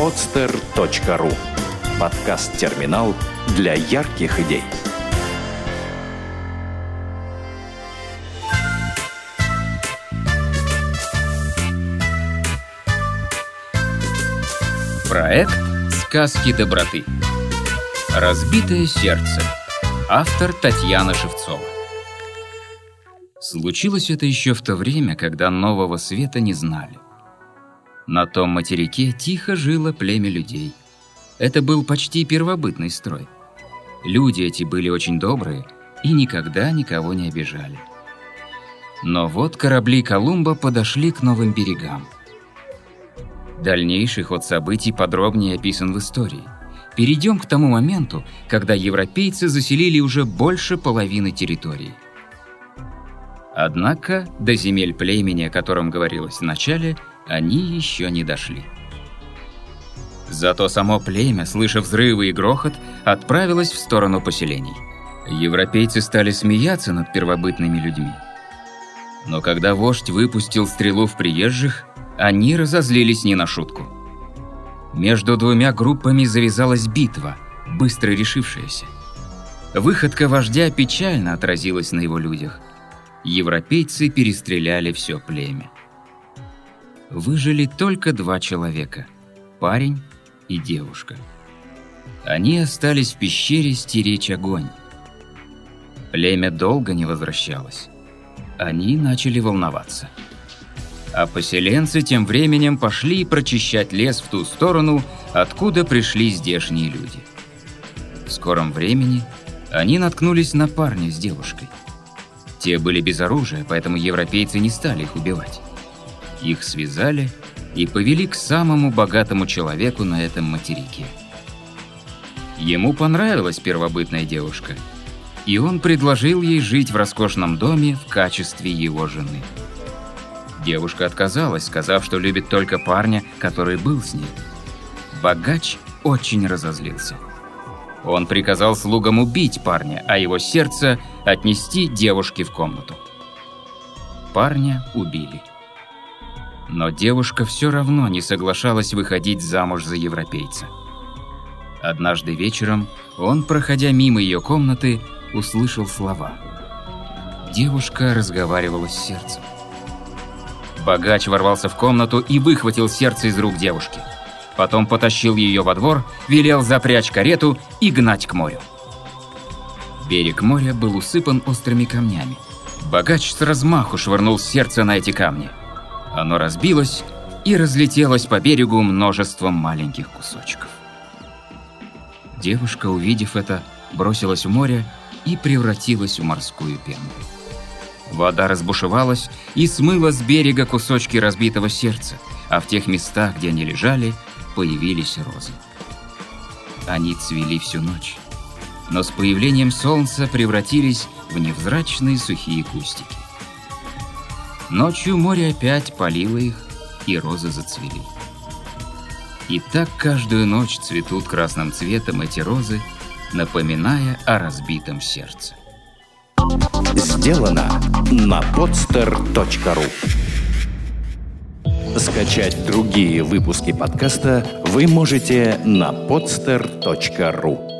podster.ru Подкаст-терминал для ярких идей. Проект «Сказки доброты». Разбитое сердце. Автор Татьяна Шевцова. Случилось это еще в то время, когда нового света не знали. На том материке тихо жило племя людей. Это был почти первобытный строй. Люди эти были очень добрые и никогда никого не обижали. Но вот корабли Колумба подошли к новым берегам. Дальнейший ход событий подробнее описан в истории. Перейдем к тому моменту, когда европейцы заселили уже больше половины территории. Однако до земель племени, о котором говорилось в начале, они еще не дошли. Зато само племя, слыша взрывы и грохот, отправилось в сторону поселений. Европейцы стали смеяться над первобытными людьми. Но когда вождь выпустил стрелу в приезжих, они разозлились не на шутку. Между двумя группами завязалась битва, быстро решившаяся. Выходка вождя печально отразилась на его людях. Европейцы перестреляли все племя выжили только два человека – парень и девушка. Они остались в пещере стеречь огонь. Племя долго не возвращалось. Они начали волноваться. А поселенцы тем временем пошли прочищать лес в ту сторону, откуда пришли здешние люди. В скором времени они наткнулись на парня с девушкой. Те были без оружия, поэтому европейцы не стали их убивать. Их связали и повели к самому богатому человеку на этом материке. Ему понравилась первобытная девушка, и он предложил ей жить в роскошном доме в качестве его жены. Девушка отказалась, сказав, что любит только парня, который был с ней. Богач очень разозлился. Он приказал слугам убить парня, а его сердце отнести девушке в комнату. Парня убили. Но девушка все равно не соглашалась выходить замуж за европейца. Однажды вечером он, проходя мимо ее комнаты, услышал слова. Девушка разговаривала с сердцем. Богач ворвался в комнату и выхватил сердце из рук девушки. Потом потащил ее во двор, велел запрячь карету и гнать к морю. Берег моря был усыпан острыми камнями. Богач с размаху швырнул сердце на эти камни – оно разбилось и разлетелось по берегу множеством маленьких кусочков. Девушка, увидев это, бросилась в море и превратилась в морскую пену. Вода разбушевалась и смыла с берега кусочки разбитого сердца, а в тех местах, где они лежали, появились розы. Они цвели всю ночь, но с появлением солнца превратились в невзрачные сухие кустики. Ночью море опять палило их, и розы зацвели. И так каждую ночь цветут красным цветом эти розы, напоминая о разбитом сердце. Сделано на podster.ru Скачать другие выпуски подкаста вы можете на podster.ru